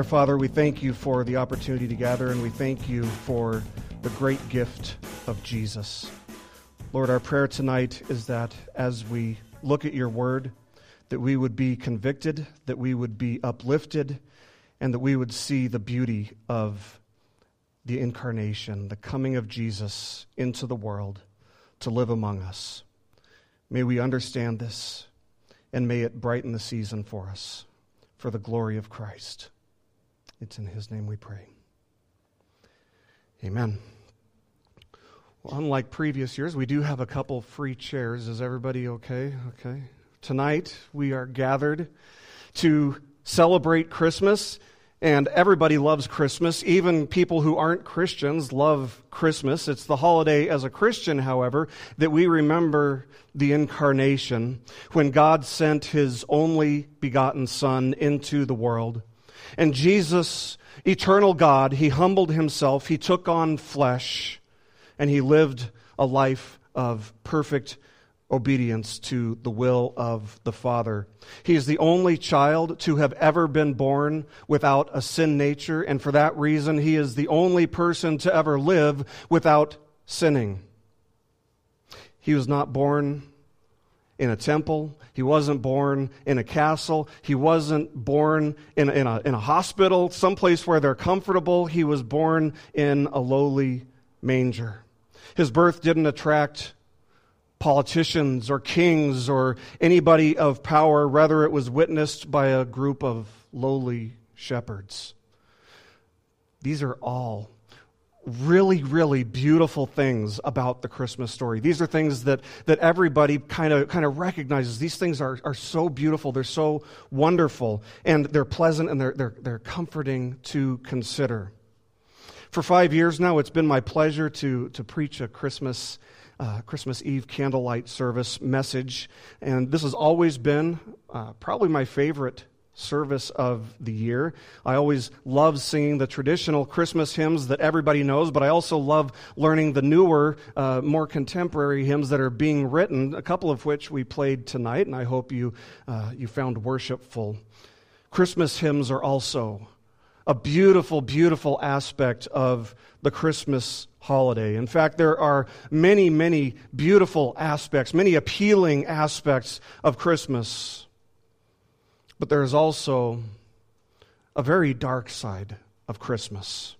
Our Father, we thank you for the opportunity to gather, and we thank you for the great gift of Jesus. Lord, our prayer tonight is that as we look at your word, that we would be convicted, that we would be uplifted, and that we would see the beauty of the incarnation, the coming of Jesus into the world to live among us. May we understand this, and may it brighten the season for us, for the glory of Christ. It's in His name we pray. Amen. Well, unlike previous years, we do have a couple free chairs. Is everybody okay? Okay. Tonight, we are gathered to celebrate Christmas, and everybody loves Christmas. Even people who aren't Christians love Christmas. It's the holiday as a Christian, however, that we remember the incarnation when God sent His only begotten Son into the world and Jesus, eternal God, he humbled himself, he took on flesh, and he lived a life of perfect obedience to the will of the Father. He is the only child to have ever been born without a sin nature, and for that reason, he is the only person to ever live without sinning. He was not born in a temple. He wasn't born in a castle. He wasn't born in, in, a, in a hospital, someplace where they're comfortable. He was born in a lowly manger. His birth didn't attract politicians or kings or anybody of power. Rather, it was witnessed by a group of lowly shepherds. These are all really, really beautiful things about the Christmas story. These are things that, that everybody kind of kind of recognizes. These things are, are so beautiful, they're so wonderful, and they're pleasant and they're, they're, they're comforting to consider. For five years now, it's been my pleasure to, to preach a Christmas, uh, Christmas Eve candlelight service message, and this has always been uh, probably my favorite service of the year. I always love singing the traditional Christmas hymns that everybody knows, but I also love learning the newer, uh, more contemporary hymns that are being written, a couple of which we played tonight, and I hope you, uh, you found worshipful. Christmas hymns are also a beautiful, beautiful aspect of the Christmas holiday. In fact, there are many, many beautiful aspects, many appealing aspects of Christmas. But there is also a very dark side of Christmas.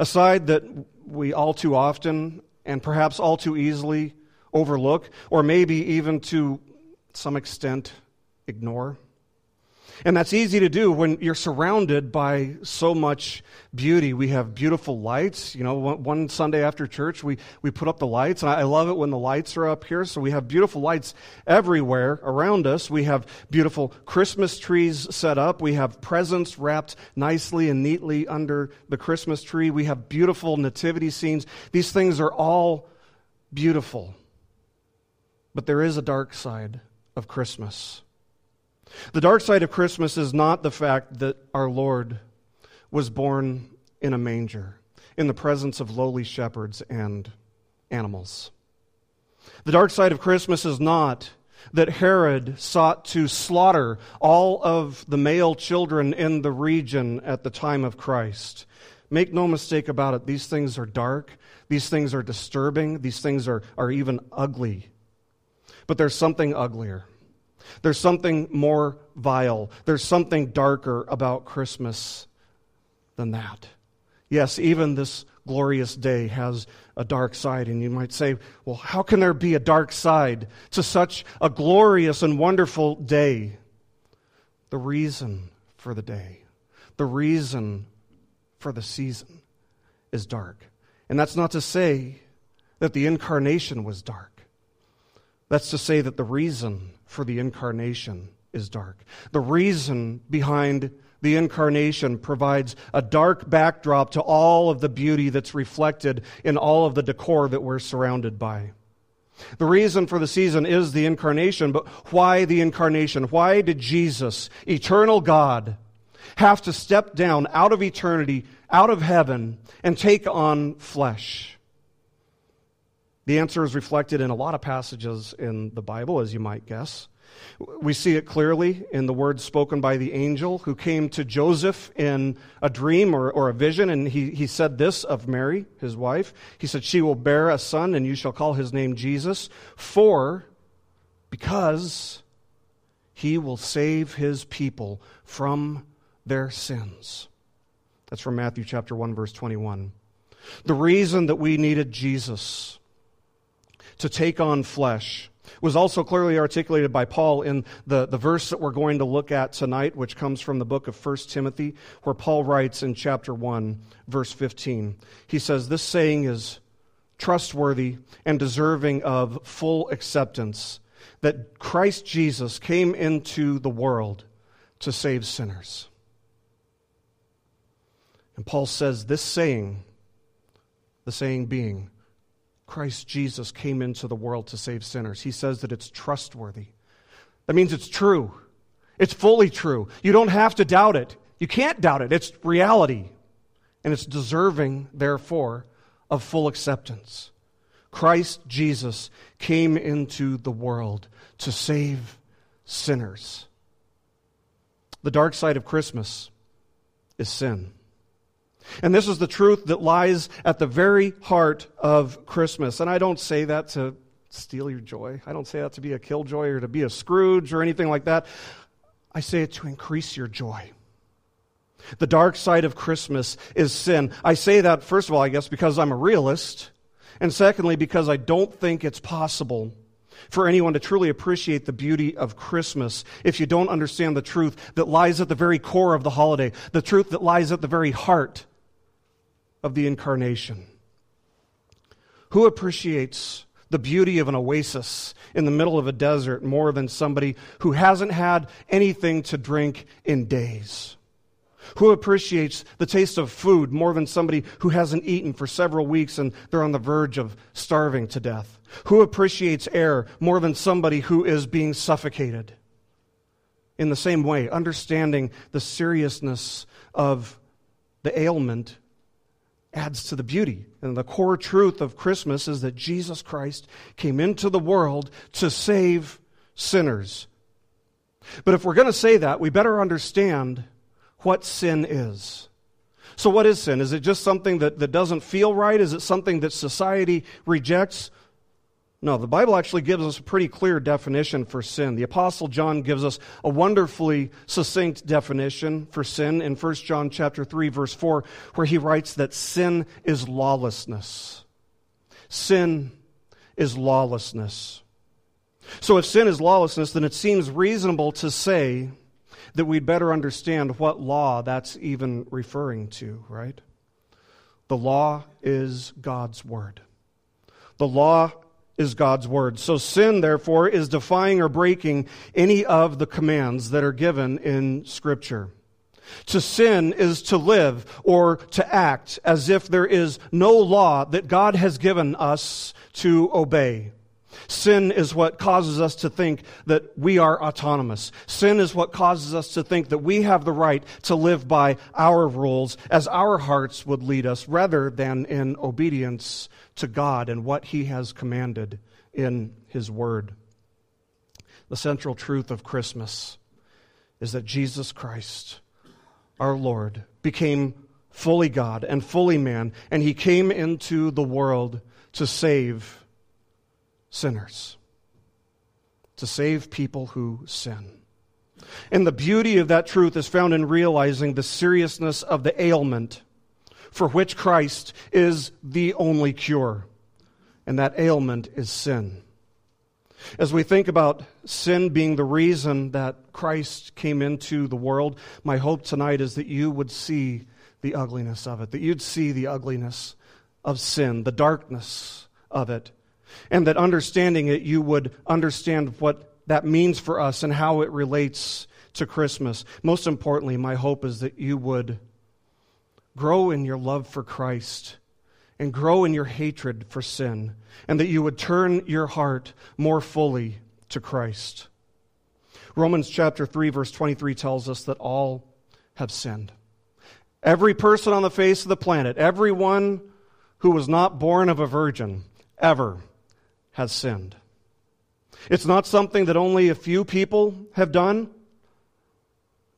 A side that we all too often and perhaps all too easily overlook, or maybe even to some extent ignore. And that's easy to do when you're surrounded by so much beauty. We have beautiful lights. You know, one, Sunday after church, we, we put up the lights. And I love it when the lights are up here. So we have beautiful lights everywhere around us. We have beautiful Christmas trees set up. We have presents wrapped nicely and neatly under the Christmas tree. We have beautiful nativity scenes. These things are all beautiful. But there is a dark side of Christmas. The dark side of Christmas is not the fact that our Lord was born in a manger in the presence of lowly shepherds and animals. The dark side of Christmas is not that Herod sought to slaughter all of the male children in the region at the time of Christ. Make no mistake about it, these things are dark, these things are disturbing, these things are, are even ugly. But there's something uglier. There's something more vile. There's something darker about Christmas than that. Yes, even this glorious day has a dark side. And you might say, well, how can there be a dark side to such a glorious and wonderful day? The reason for the day, the reason for the season is dark. And that's not to say that the incarnation was dark. That's to say that the reason for the incarnation is dark. The reason behind the incarnation provides a dark backdrop to all of the beauty that's reflected in all of the decor that we're surrounded by. The reason for the season is the incarnation, but why the incarnation? Why did Jesus, eternal God, have to step down out of eternity, out of heaven, and take on flesh? The answer is reflected in a lot of passages in the Bible, as you might guess. We see it clearly in the words spoken by the angel who came to Joseph in a dream or, or a vision, and he, he said this of Mary, his wife. He said, She will bear a son, and you shall call his name Jesus, for, because he will save his people from their sins. That's from Matthew chapter 1, verse 21. The reason that we needed Jesus to take on flesh was also clearly articulated by Paul in the, the verse that we're going to look at tonight, which comes from the book of 1 Timothy, where Paul writes in chapter 1, verse 15. He says, This saying is trustworthy and deserving of full acceptance that Christ Jesus came into the world to save sinners. And Paul says, This saying, the saying being, Christ Jesus came into the world to save sinners. He says that it's trustworthy. That means it's true. It's fully true. You don't have to doubt it. You can't doubt it. It's reality. And it's deserving, therefore, of full acceptance. Christ Jesus came into the world to save sinners. The dark side of Christmas is sin. And this is the truth that lies at the very heart of Christmas. And I don't say that to steal your joy. I don't say that to be a killjoy or to be a Scrooge or anything like that. I say it to increase your joy. The dark side of Christmas is sin. I say that, first of all, I guess, because I'm a realist. And secondly, because I don't think it's possible for anyone to truly appreciate the beauty of Christmas if you don't understand the truth that lies at the very core of the holiday, the truth that lies at the very heart of the incarnation. Who appreciates the beauty of an oasis in the middle of a desert more than somebody who hasn't had anything to drink in days? Who appreciates the taste of food more than somebody who hasn't eaten for several weeks and they're on the verge of starving to death? Who appreciates air more than somebody who is being suffocated? In the same way, understanding the seriousness of the ailment adds to the beauty. And the core truth of Christmas is that Jesus Christ came into the world to save sinners. But if we're going to say that, we better understand what sin is. So, what is sin? Is it just something that, that doesn't feel right? Is it something that society rejects? No, the Bible actually gives us a pretty clear definition for sin. The Apostle John gives us a wonderfully succinct definition for sin in 1 John chapter 3, verse 4, where he writes that sin is lawlessness. Sin is lawlessness. So if sin is lawlessness, then it seems reasonable to say that we'd better understand what law that's even referring to, right? The law is God's word. The law is God's word. So sin, therefore, is defying or breaking any of the commands that are given in Scripture. To sin is to live or to act as if there is no law that God has given us to obey. Sin is what causes us to think that we are autonomous. Sin is what causes us to think that we have the right to live by our rules as our hearts would lead us rather than in obedience to God and what He has commanded in His Word. The central truth of Christmas is that Jesus Christ, our Lord, became fully God and fully man, and He came into the world to save sinners, to save people who sin. And the beauty of that truth is found in realizing the seriousness of the ailment for which Christ is the only cure, and that ailment is sin. As we think about sin being the reason that Christ came into the world, my hope tonight is that you would see the ugliness of it, that you'd see the ugliness of sin, the darkness of it, and that understanding it, you would understand what that means for us and how it relates to Christmas. Most importantly, my hope is that you would grow in your love for Christ and grow in your hatred for sin, and that you would turn your heart more fully to Christ. Romans chapter 3, verse 23 tells us that all have sinned. Every person on the face of the planet, everyone who was not born of a virgin, ever, has sinned. It's not something that only a few people have done.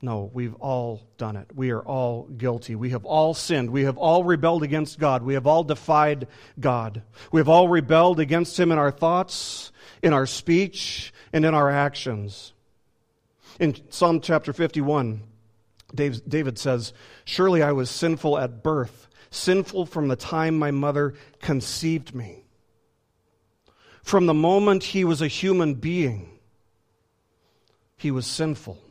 No, we've all done it. We are all guilty. We have all sinned. We have all rebelled against God. We have all defied God. We have all rebelled against Him in our thoughts, in our speech, and in our actions. In Psalm chapter 51, David says, Surely I was sinful at birth, sinful from the time my mother conceived me. From the moment he was a human being, he was sinful.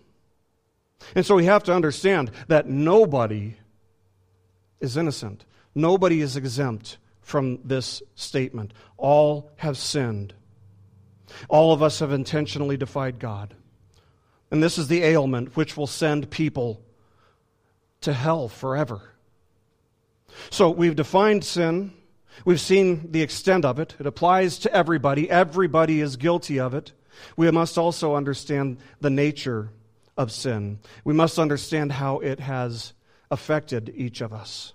And so we have to understand that nobody is innocent. Nobody is exempt from this statement. All have sinned. All of us have intentionally defied God. And this is the ailment which will send people to hell forever. So we've defined sin. We've seen the extent of it. It applies to everybody. Everybody is guilty of it. We must also understand the nature of sin. We must understand how it has affected each of us.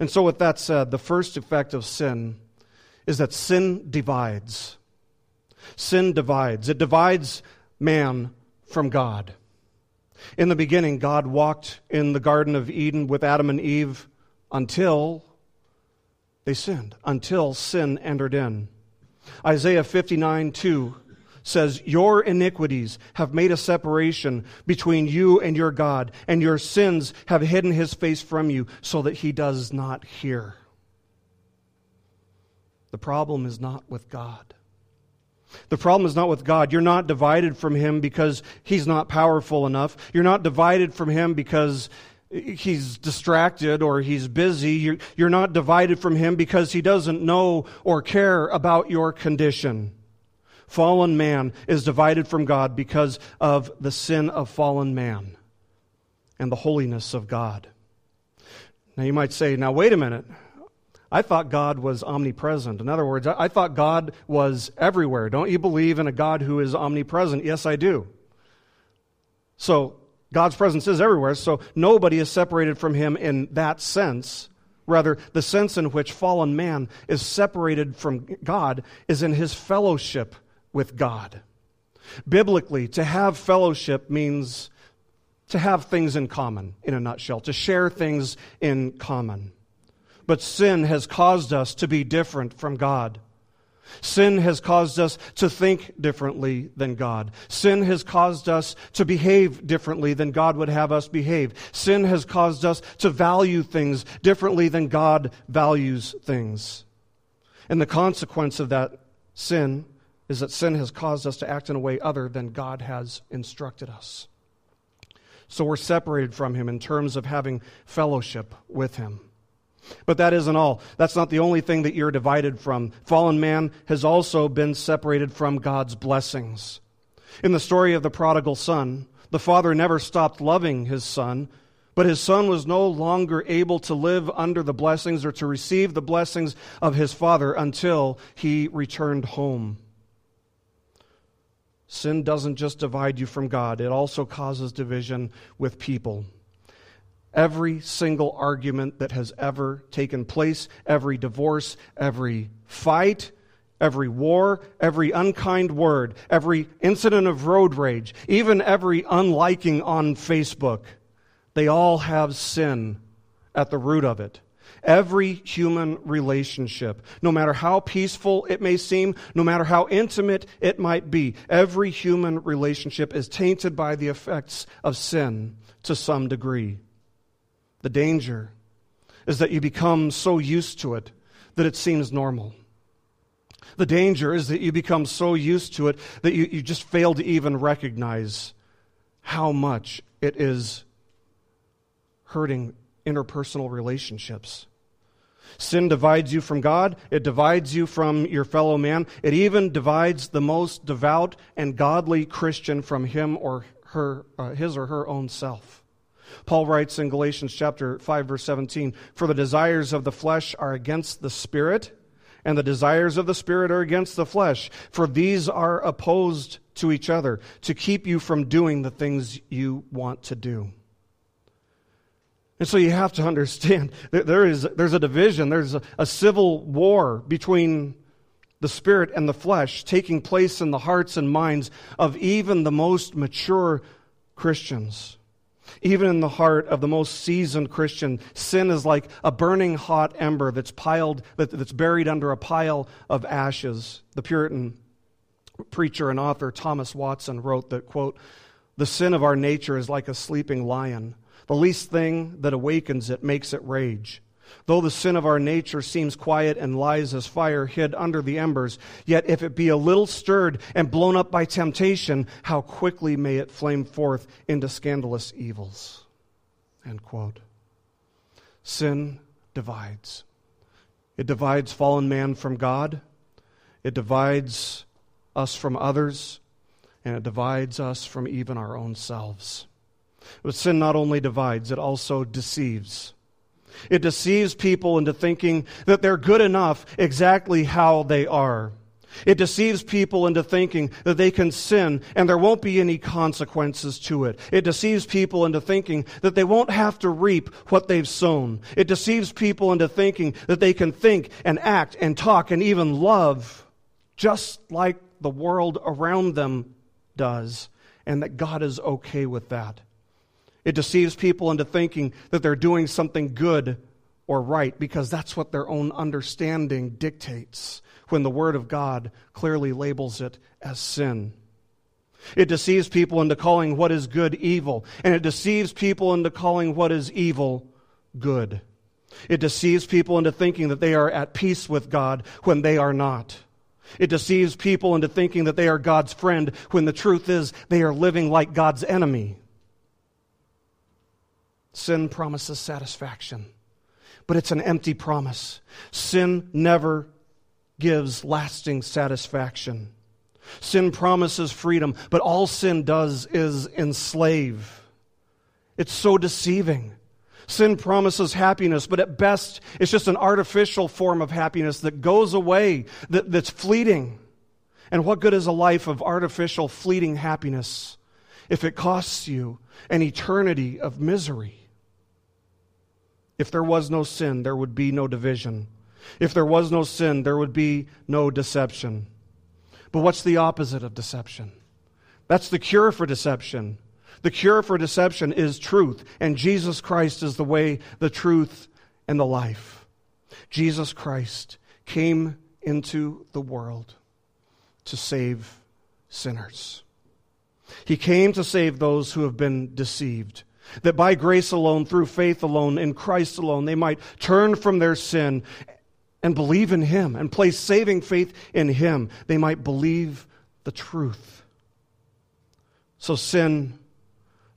And so, with that said, the first effect of sin is that sin divides. Sin divides. It divides man from God. In the beginning, God walked in the Garden of Eden with Adam and Eve until they sinned, until sin entered in. Isaiah 59 2 says, Your iniquities have made a separation between you and your God, and your sins have hidden his face from you so that he does not hear. The problem is not with God. The problem is not with God. You're not divided from him because he's not powerful enough. You're not divided from him because he's distracted or he's busy. You're, not divided from him because he doesn't know or care about your condition. Fallen man is divided from God because of the sin of fallen man and the holiness of God. Now you might say, now wait a minute. I thought God was omnipresent. In other words, I thought God was everywhere. Don't you believe in a God who is omnipresent? Yes, I do. So God's presence is everywhere, so nobody is separated from him in that sense. Rather, the sense in which fallen man is separated from God is in his fellowship with God. Biblically, to have fellowship means to have things in common, in a nutshell, to share things in common. But sin has caused us to be different from God. Sin has caused us to think differently than God. Sin has caused us to behave differently than God would have us behave. Sin has caused us to value things differently than God values things. And the consequence of that sin is that sin has caused us to act in a way other than God has instructed us. So we're separated from Him in terms of having fellowship with Him. But that isn't all. That's not the only thing that you're divided from. Fallen man has also been separated from God's blessings. In the story of the prodigal son, the father never stopped loving his son, but his son was no longer able to live under the blessings or to receive the blessings of his father until he returned home. Sin doesn't just divide you from God, it also causes division with people. Every single argument that has ever taken place, every divorce, every fight, every war, every unkind word, every incident of road rage, even every unliking on Facebook, they all have sin at the root of it. Every human relationship, no matter how peaceful it may seem, no matter how intimate it might be, every human relationship is tainted by the effects of sin to some degree. The danger is that you become so used to it that it seems normal. The danger is that you become so used to it that you, you just fail to even recognize how much it is hurting interpersonal relationships. Sin divides you from God. It divides you from your fellow man. It even divides the most devout and godly Christian from him or her, uh, his or her own self. Paul writes in Galatians chapter 5 verse 17, "For the desires of the flesh are against the spirit, and the desires of the spirit are against the flesh, for these are opposed to each other to keep you from doing the things you want to do." And so you have to understand that there is there's a division, there's a, a civil war between the spirit and the flesh taking place in the hearts and minds of even the most mature Christians. Even in the heart of the most seasoned Christian, sin is like a burning hot ember that's piled, that, that's buried under a pile of ashes. The Puritan preacher and author Thomas Watson wrote that, quote, the sin of our nature is like a sleeping lion. The least thing that awakens it makes it rage. Though the sin of our nature seems quiet and lies as fire hid under the embers, yet if it be a little stirred and blown up by temptation, how quickly may it flame forth into scandalous evils. End quote. Sin divides. It divides fallen man from God. It divides us from others. And it divides us from even our own selves. But sin not only divides, it also deceives. It deceives people into thinking that they're good enough exactly how they are. It deceives people into thinking that they can sin and there won't be any consequences to it. It deceives people into thinking that they won't have to reap what they've sown. It deceives people into thinking that they can think and act and talk and even love just like the world around them does and that God is okay with that. It deceives people into thinking that they're doing something good or right because that's what their own understanding dictates when the Word of God clearly labels it as sin. It deceives people into calling what is good evil, and it deceives people into calling what is evil good. It deceives people into thinking that they are at peace with God when they are not. It deceives people into thinking that they are God's friend when the truth is they are living like God's enemy. Sin promises satisfaction, but it's an empty promise. Sin never gives lasting satisfaction. Sin promises freedom, but all sin does is enslave. It's so deceiving. Sin promises happiness, but at best, it's just an artificial form of happiness that goes away, that, that's fleeting. And what good is a life of artificial, fleeting happiness if it costs you an eternity of misery? If there was no sin, there would be no division. If there was no sin, there would be no deception. But what's the opposite of deception? That's the cure for deception. The cure for deception is truth, and Jesus Christ is the way, the truth, and the life. Jesus Christ came into the world to save sinners. He came to save those who have been deceived that by grace alone, through faith alone, in Christ alone, they might turn from their sin and believe in Him and place saving faith in Him. They might believe the truth. So sin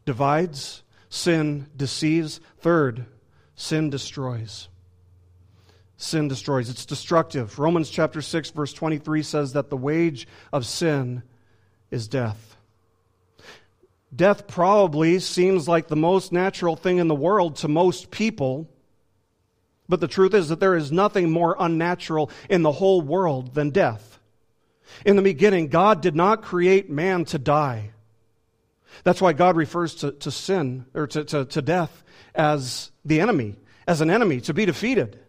divides, sin deceives. Third, sin destroys. Sin destroys. It's destructive. Romans chapter 6, verse 23 says that the wage of sin is death. Death probably seems like the most natural thing in the world to most people. But the truth is that there is nothing more unnatural in the whole world than death. In the beginning, God did not create man to die. That's why God refers to, to sin, or to, to, to death, as the enemy, as an enemy to be defeated.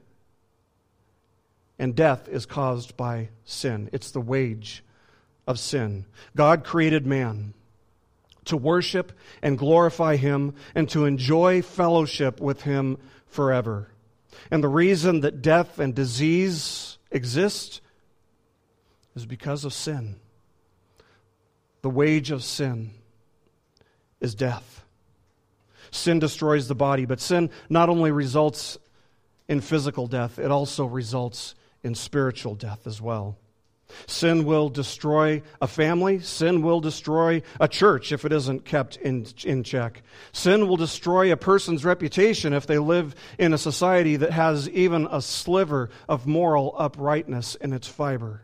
And death is caused by sin, it's the wage of sin. God created man to worship and glorify Him and to enjoy fellowship with Him forever. And the reason that death and disease exist is because of sin. The wage of sin is death. Sin destroys the body, but sin not only results in physical death, it also results in spiritual death as well. Sin will destroy a family. Sin will destroy a church if it isn't kept in, in check. Sin will destroy a person's reputation if they live in a society that has even a sliver of moral uprightness in its fiber.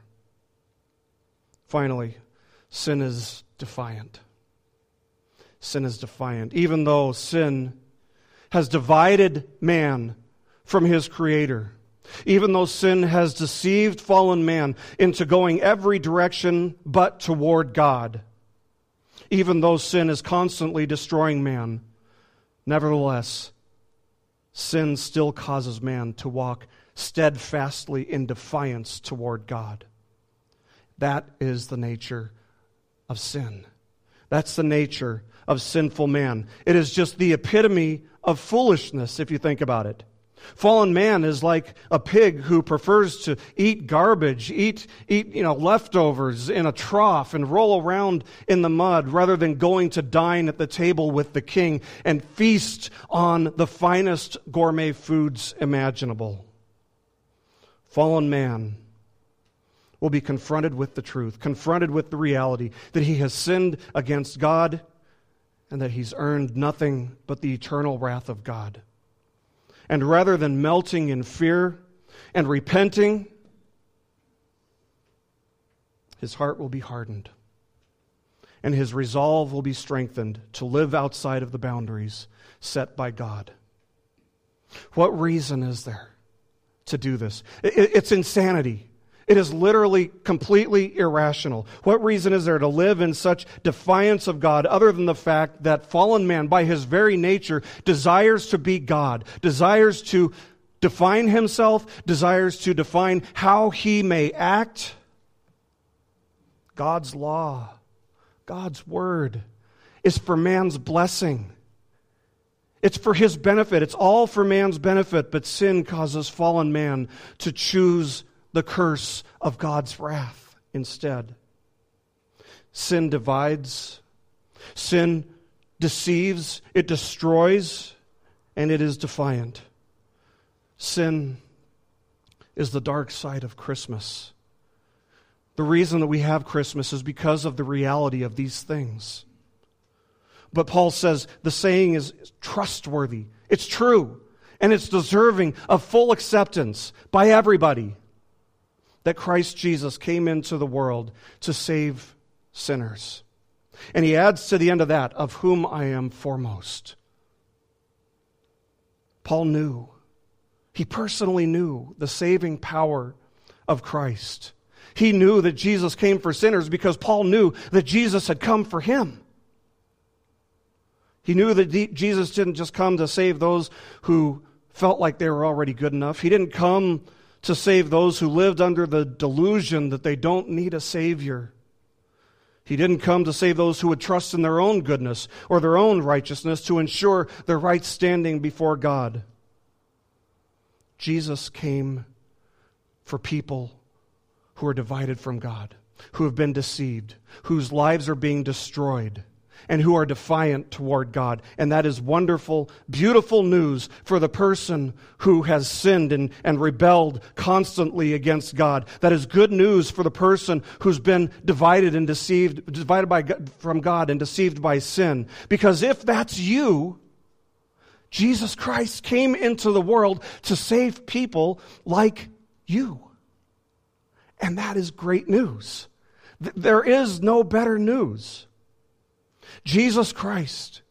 Finally, sin is defiant. Sin is defiant. Even though sin has divided man from his creator, even though sin has deceived fallen man into going every direction but toward God, even though sin is constantly destroying man, nevertheless, sin still causes man to walk steadfastly in defiance toward God. That is the nature of sin. That's the nature of sinful man. It is just the epitome of foolishness, if you think about it. Fallen man is like a pig who prefers to eat garbage, eat, eat, you know, leftovers in a trough and roll around in the mud rather than going to dine at the table with the king and feast on the finest gourmet foods imaginable. Fallen man will be confronted with the truth, confronted with the reality that he has sinned against God and that he's earned nothing but the eternal wrath of God. And rather than melting in fear and repenting, his heart will be hardened and his resolve will be strengthened to live outside of the boundaries set by God. What reason is there to do this? It's insanity. It is literally completely irrational. What reason is there to live in such defiance of God other than the fact that fallen man, by his very nature, desires to be God, desires to define himself, desires to define how he may act? God's law, God's word is for man's blessing. It's for his benefit. It's all for man's benefit, but sin causes fallen man to choose the curse of God's wrath instead. Sin divides, sin deceives, it destroys, and it is defiant. Sin is the dark side of Christmas. The reason that we have Christmas is because of the reality of these things. But Paul says the saying is trustworthy. It's true. And it's deserving of full acceptance by everybody that Christ Jesus came into the world to save sinners. And he adds to the end of that, of whom I am foremost. Paul knew, he personally knew the saving power of Christ. He knew that Jesus came for sinners because Paul knew that Jesus had come for him. He knew that Jesus didn't just come to save those who felt like they were already good enough. He didn't come to save those who lived under the delusion that they don't need a Savior. He didn't come to save those who would trust in their own goodness or their own righteousness to ensure their right standing before God. Jesus came for people who are divided from God, who have been deceived, whose lives are being destroyed and who are defiant toward God. And that is wonderful, beautiful news for the person who has sinned and, and rebelled constantly against God. That is good news for the person who's been divided and deceived, divided by, from God and deceived by sin. Because if that's you, Jesus Christ came into the world to save people like you. And that is great news. There is no better news. Jesus Christ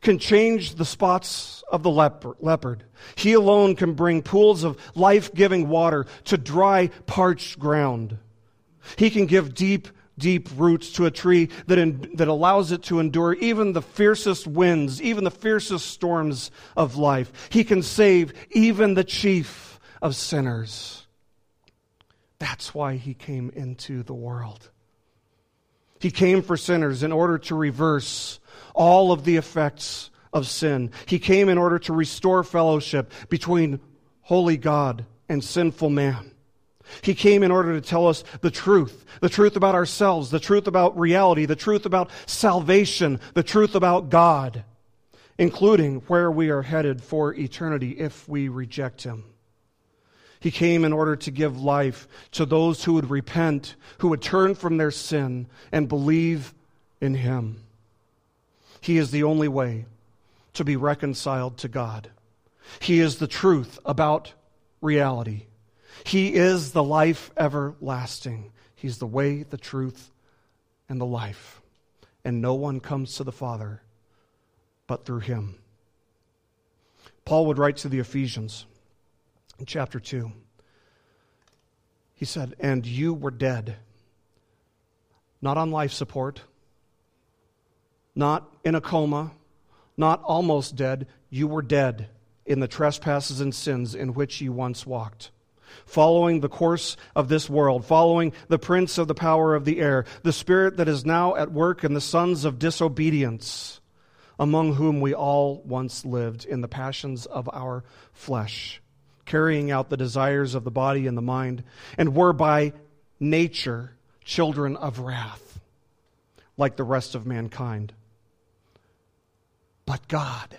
can change the spots of the leopard. He alone can bring pools of life giving water to dry, parched ground. He can give deep, deep roots to a tree that, in, that allows it to endure even the fiercest winds, even the fiercest storms of life. He can save even the chief of sinners. That's why he came into the world. He came for sinners in order to reverse all of the effects of sin. He came in order to restore fellowship between holy God and sinful man. He came in order to tell us the truth, the truth about ourselves, the truth about reality, the truth about salvation, the truth about God, including where we are headed for eternity if we reject Him. He came in order to give life to those who would repent, who would turn from their sin and believe in Him. He is the only way to be reconciled to God. He is the truth about reality. He is the life everlasting. He's the way, the truth, and the life. And no one comes to the Father but through Him. Paul would write to the Ephesians in chapter 2. He said, And you were dead, not on life support, not in a coma, not almost dead. You were dead in the trespasses and sins in which you once walked. following the course of this world, following the prince of the power of the air, the spirit that is now at work in the sons of disobedience, among whom we all once lived in the passions of our flesh, carrying out the desires of the body and the mind, and were by nature children of wrath, like the rest of mankind. But God,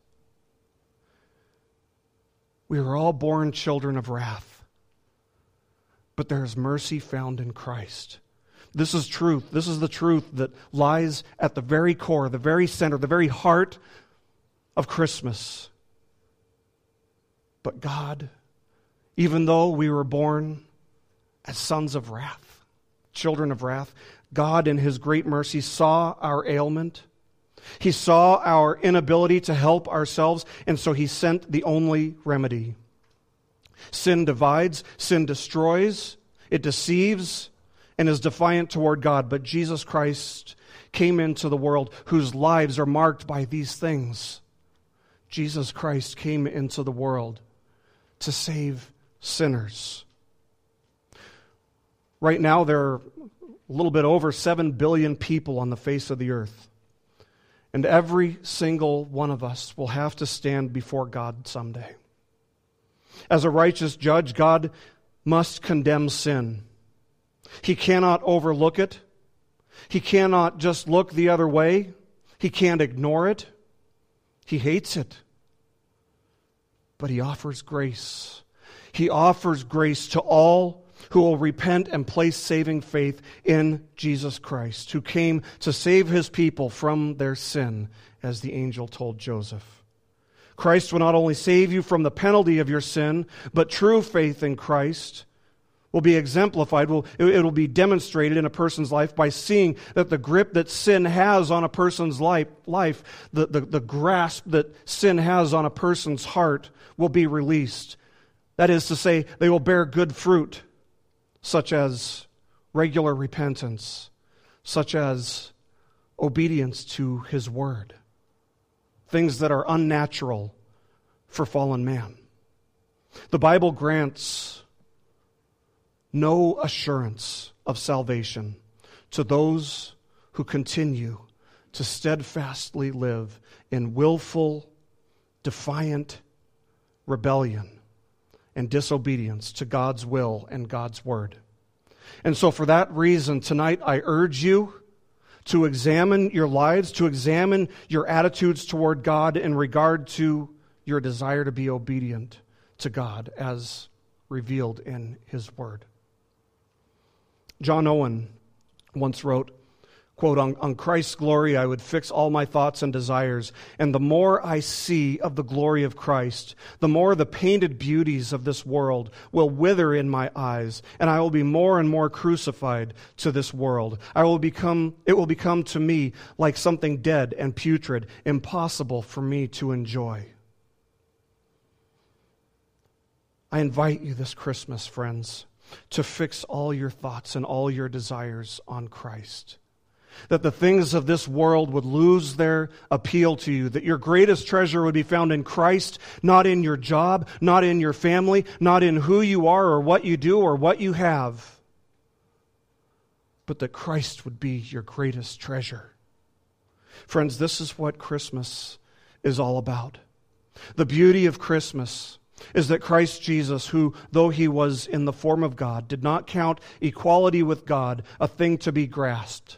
We are all born children of wrath, but there is mercy found in Christ. This is truth. This is the truth that lies at the very core, the very center, the very heart of Christmas. But God, even though we were born as sons of wrath, children of wrath, God, in His great mercy, saw our ailment he saw our inability to help ourselves, and so he sent the only remedy. Sin divides, sin destroys, it deceives, and is defiant toward God. But Jesus Christ came into the world whose lives are marked by these things. Jesus Christ came into the world to save sinners. Right now, there are a little bit over 7 billion people on the face of the earth. And every single one of us will have to stand before God someday. As a righteous judge, God must condemn sin. He cannot overlook it. He cannot just look the other way. He can't ignore it. He hates it. But He offers grace. He offers grace to all who will repent and place saving faith in Jesus Christ, who came to save his people from their sin, as the angel told Joseph. Christ will not only save you from the penalty of your sin, but true faith in Christ will be exemplified, will, it will be demonstrated in a person's life by seeing that the grip that sin has on a person's life, life the, the, the grasp that sin has on a person's heart will be released. That is to say, they will bear good fruit such as regular repentance, such as obedience to his word, things that are unnatural for fallen man. The Bible grants no assurance of salvation to those who continue to steadfastly live in willful, defiant rebellion and disobedience to God's will and God's word. And so, for that reason, tonight I urge you to examine your lives, to examine your attitudes toward God in regard to your desire to be obedient to God as revealed in His Word. John Owen once wrote, quote, on, on Christ's glory I would fix all my thoughts and desires. And the more I see of the glory of Christ, the more the painted beauties of this world will wither in my eyes, and I will be more and more crucified to this world. I will become, it will become to me like something dead and putrid, impossible for me to enjoy. I invite you this Christmas, friends, to fix all your thoughts and all your desires on Christ that the things of this world would lose their appeal to you, that your greatest treasure would be found in Christ, not in your job, not in your family, not in who you are or what you do or what you have, but that Christ would be your greatest treasure. Friends, this is what Christmas is all about. The beauty of Christmas is that Christ Jesus, who, though he was in the form of God, did not count equality with God a thing to be grasped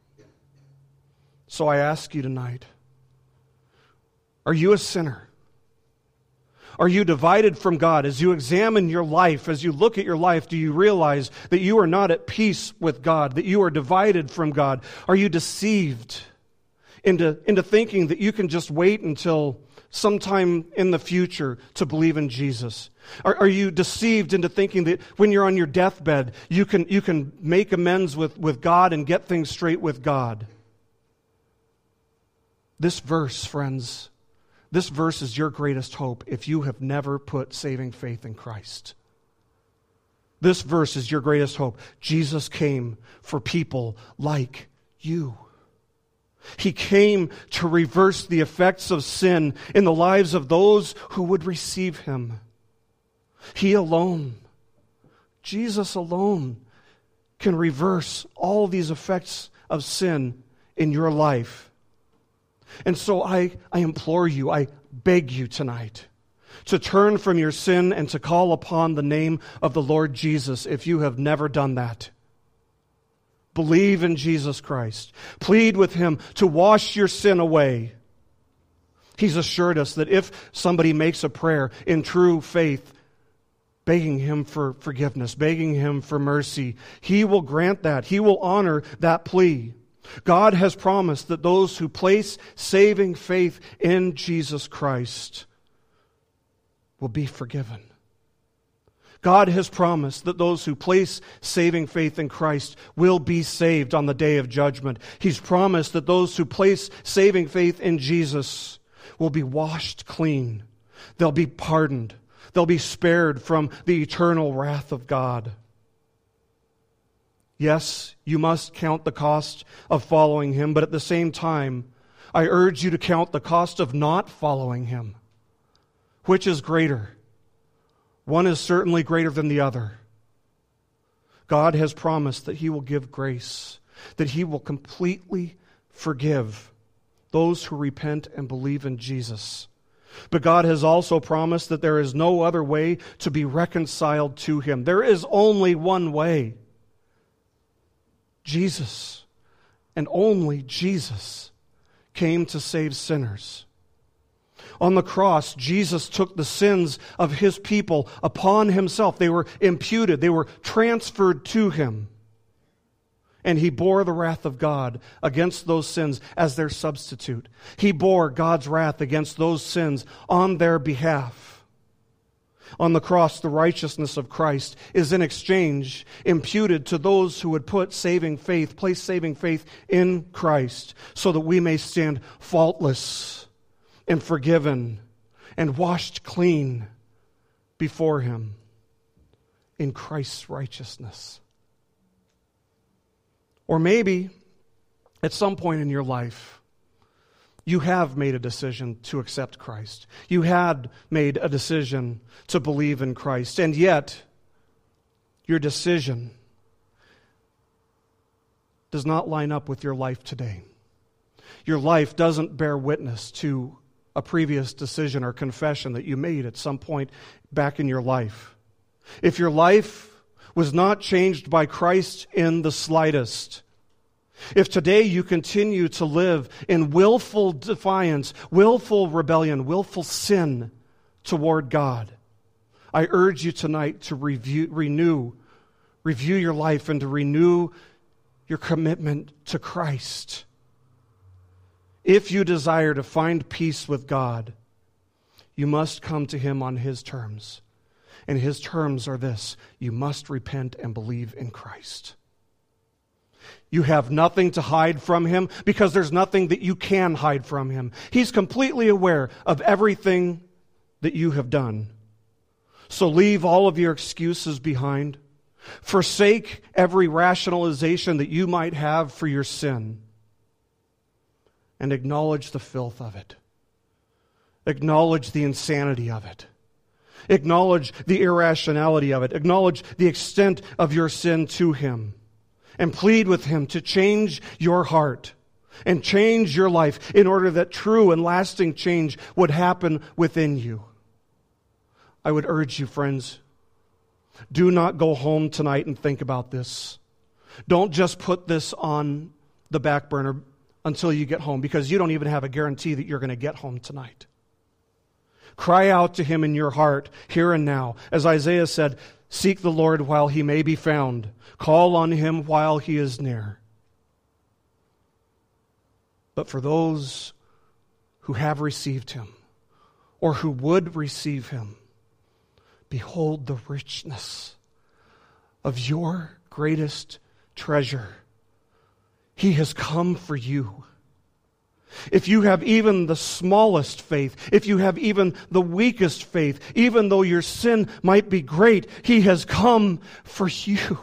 So I ask you tonight are you a sinner? Are you divided from God? As you examine your life, as you look at your life, do you realize that you are not at peace with God, that you are divided from God? Are you deceived into, into thinking that you can just wait until sometime in the future to believe in Jesus? Are, are you deceived into thinking that when you're on your deathbed, you can, you can make amends with, with God and get things straight with God? This verse, friends, this verse is your greatest hope if you have never put saving faith in Christ. This verse is your greatest hope. Jesus came for people like you. He came to reverse the effects of sin in the lives of those who would receive him. He alone, Jesus alone, can reverse all these effects of sin in your life. And so I, I implore you, I beg you tonight to turn from your sin and to call upon the name of the Lord Jesus if you have never done that. Believe in Jesus Christ. Plead with Him to wash your sin away. He's assured us that if somebody makes a prayer in true faith, begging Him for forgiveness, begging Him for mercy, He will grant that. He will honor that plea. God has promised that those who place saving faith in Jesus Christ will be forgiven. God has promised that those who place saving faith in Christ will be saved on the day of judgment. He's promised that those who place saving faith in Jesus will be washed clean. They'll be pardoned. They'll be spared from the eternal wrath of God. Yes, you must count the cost of following him, but at the same time, I urge you to count the cost of not following him. Which is greater? One is certainly greater than the other. God has promised that he will give grace, that he will completely forgive those who repent and believe in Jesus. But God has also promised that there is no other way to be reconciled to him. There is only one way. Jesus, and only Jesus, came to save sinners. On the cross, Jesus took the sins of his people upon himself. They were imputed, they were transferred to him. And he bore the wrath of God against those sins as their substitute. He bore God's wrath against those sins on their behalf. On the cross, the righteousness of Christ is in exchange imputed to those who would put saving faith, place saving faith in Christ, so that we may stand faultless and forgiven and washed clean before Him in Christ's righteousness. Or maybe at some point in your life, you have made a decision to accept Christ. You had made a decision to believe in Christ. And yet, your decision does not line up with your life today. Your life doesn't bear witness to a previous decision or confession that you made at some point back in your life. If your life was not changed by Christ in the slightest, if today you continue to live in willful defiance, willful rebellion, willful sin toward God, I urge you tonight to review, renew, review your life and to renew your commitment to Christ. If you desire to find peace with God, you must come to Him on His terms. And His terms are this you must repent and believe in Christ. You have nothing to hide from him because there's nothing that you can hide from him. He's completely aware of everything that you have done. So leave all of your excuses behind. Forsake every rationalization that you might have for your sin. And acknowledge the filth of it. Acknowledge the insanity of it. Acknowledge the irrationality of it. Acknowledge the extent of your sin to him and plead with Him to change your heart and change your life in order that true and lasting change would happen within you. I would urge you, friends, do not go home tonight and think about this. Don't just put this on the back burner until you get home because you don't even have a guarantee that you're going to get home tonight. Cry out to him in your heart here and now. As Isaiah said, Seek the Lord while he may be found, call on him while he is near. But for those who have received him or who would receive him, behold the richness of your greatest treasure. He has come for you. If you have even the smallest faith, if you have even the weakest faith, even though your sin might be great, He has come for you.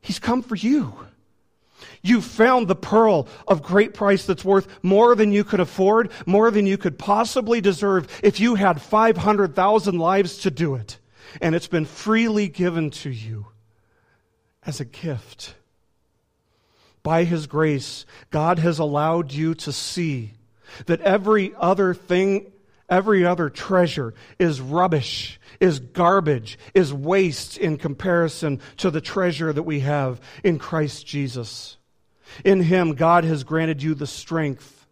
He's come for you. You found the pearl of great price that's worth more than you could afford, more than you could possibly deserve if you had 500,000 lives to do it. And it's been freely given to you as a gift. By His grace, God has allowed you to see that every other thing, every other treasure is rubbish, is garbage, is waste in comparison to the treasure that we have in Christ Jesus. In Him, God has granted you the strength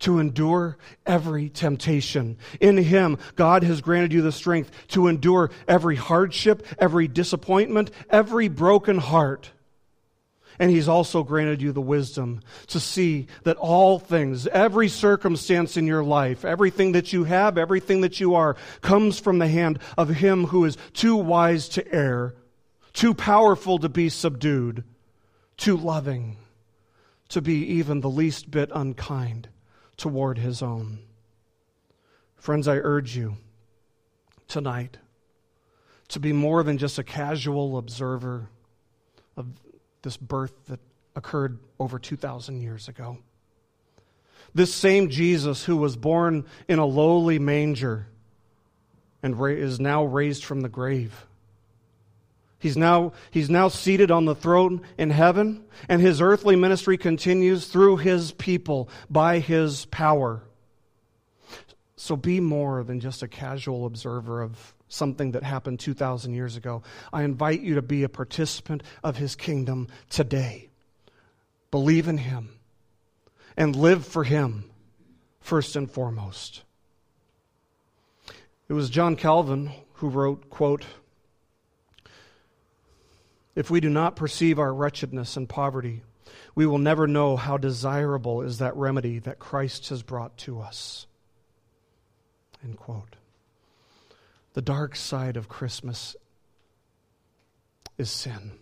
to endure every temptation. In Him, God has granted you the strength to endure every hardship, every disappointment, every broken heart. And He's also granted you the wisdom to see that all things, every circumstance in your life, everything that you have, everything that you are, comes from the hand of Him who is too wise to err, too powerful to be subdued, too loving to be even the least bit unkind toward his own. Friends, I urge you tonight to be more than just a casual observer of this birth that occurred over 2,000 years ago. This same Jesus who was born in a lowly manger and is now raised from the grave He's now, he's now seated on the throne in heaven, and his earthly ministry continues through his people by his power. So be more than just a casual observer of something that happened 2,000 years ago. I invite you to be a participant of his kingdom today. Believe in him and live for him first and foremost. It was John Calvin who wrote, quote, if we do not perceive our wretchedness and poverty, we will never know how desirable is that remedy that Christ has brought to us. End quote. The dark side of Christmas is sin.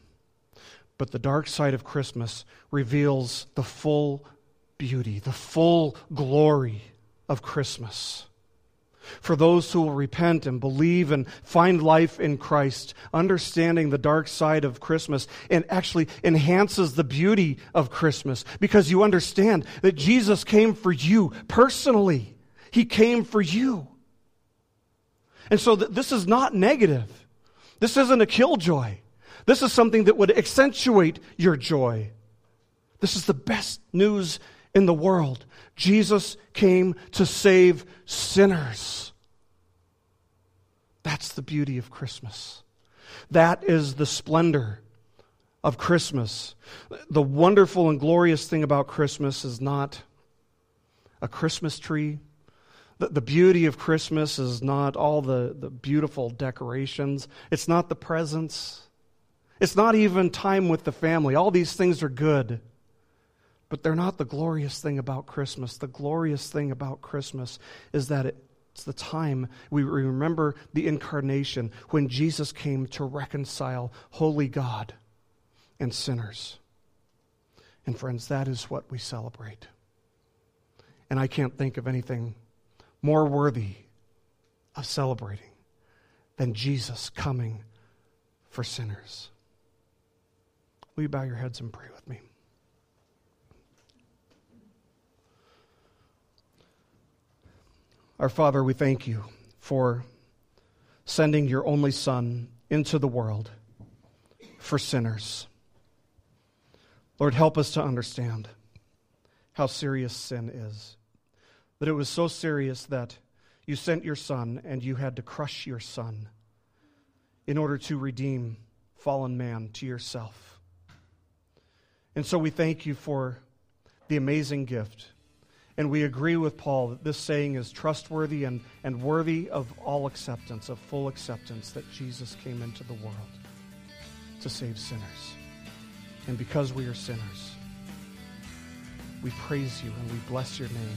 But the dark side of Christmas reveals the full beauty, the full glory of Christmas for those who will repent and believe and find life in Christ, understanding the dark side of Christmas and actually enhances the beauty of Christmas because you understand that Jesus came for you personally. He came for you. And so th- this is not negative. This isn't a killjoy. This is something that would accentuate your joy. This is the best news in the world. Jesus came to save sinners. That's the beauty of Christmas. That is the splendor of Christmas. The wonderful and glorious thing about Christmas is not a Christmas tree. The, the beauty of Christmas is not all the, the beautiful decorations, it's not the presents, it's not even time with the family. All these things are good. But they're not the glorious thing about Christmas. The glorious thing about Christmas is that it's the time we remember the incarnation when Jesus came to reconcile holy God and sinners. And friends, that is what we celebrate. And I can't think of anything more worthy of celebrating than Jesus coming for sinners. Will you bow your heads and pray with me? Our Father, we thank you for sending your only Son into the world for sinners. Lord, help us to understand how serious sin is. That it was so serious that you sent your son and you had to crush your son in order to redeem fallen man to yourself. And so we thank you for the amazing gift. And we agree with Paul that this saying is trustworthy and, and worthy of all acceptance, of full acceptance, that Jesus came into the world to save sinners. And because we are sinners, we praise you and we bless your name